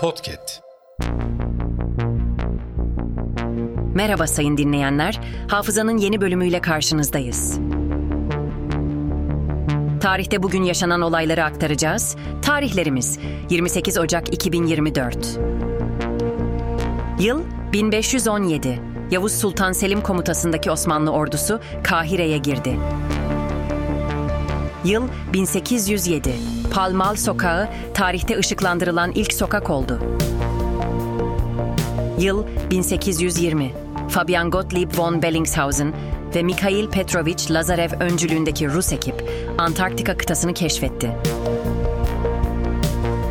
Podcast. Merhaba sayın dinleyenler. Hafızanın yeni bölümüyle karşınızdayız. Tarihte bugün yaşanan olayları aktaracağız. Tarihlerimiz 28 Ocak 2024. Yıl 1517. Yavuz Sultan Selim komutasındaki Osmanlı ordusu Kahire'ye girdi. Yıl 1807. Palmal Sokağı tarihte ışıklandırılan ilk sokak oldu. Yıl 1820. Fabian Gottlieb von Bellingshausen ve Mikhail Petrovich Lazarev öncülüğündeki Rus ekip Antarktika kıtasını keşfetti.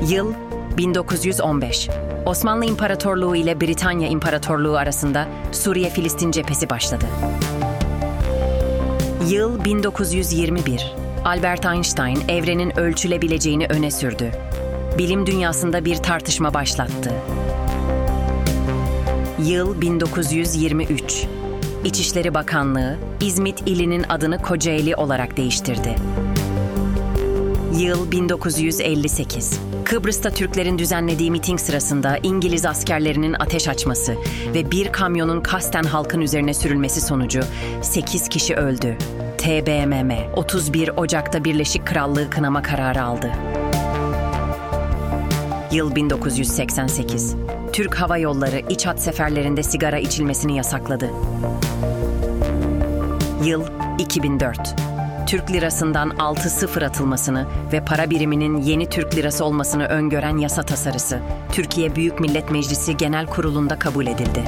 Yıl 1915. Osmanlı İmparatorluğu ile Britanya İmparatorluğu arasında Suriye-Filistin cephesi başladı. Yıl 1921. Albert Einstein evrenin ölçülebileceğini öne sürdü. Bilim dünyasında bir tartışma başlattı. Yıl 1923. İçişleri Bakanlığı İzmit ilinin adını Kocaeli olarak değiştirdi. Yıl 1958. Kıbrıs'ta Türklerin düzenlediği miting sırasında İngiliz askerlerinin ateş açması ve bir kamyonun kasten halkın üzerine sürülmesi sonucu 8 kişi öldü. TBMM 31 Ocak'ta Birleşik Krallığı kınama kararı aldı. Yıl 1988. Türk Hava Yolları iç hat seferlerinde sigara içilmesini yasakladı. Yıl 2004. Türk lirasından 6-0 atılmasını ve para biriminin yeni Türk lirası olmasını öngören yasa tasarısı Türkiye Büyük Millet Meclisi Genel Kurulu'nda kabul edildi.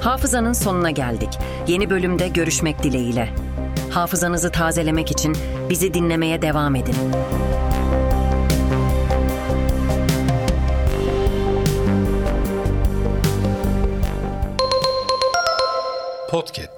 Hafızanın sonuna geldik. Yeni bölümde görüşmek dileğiyle. Hafızanızı tazelemek için bizi dinlemeye devam edin. Podcast.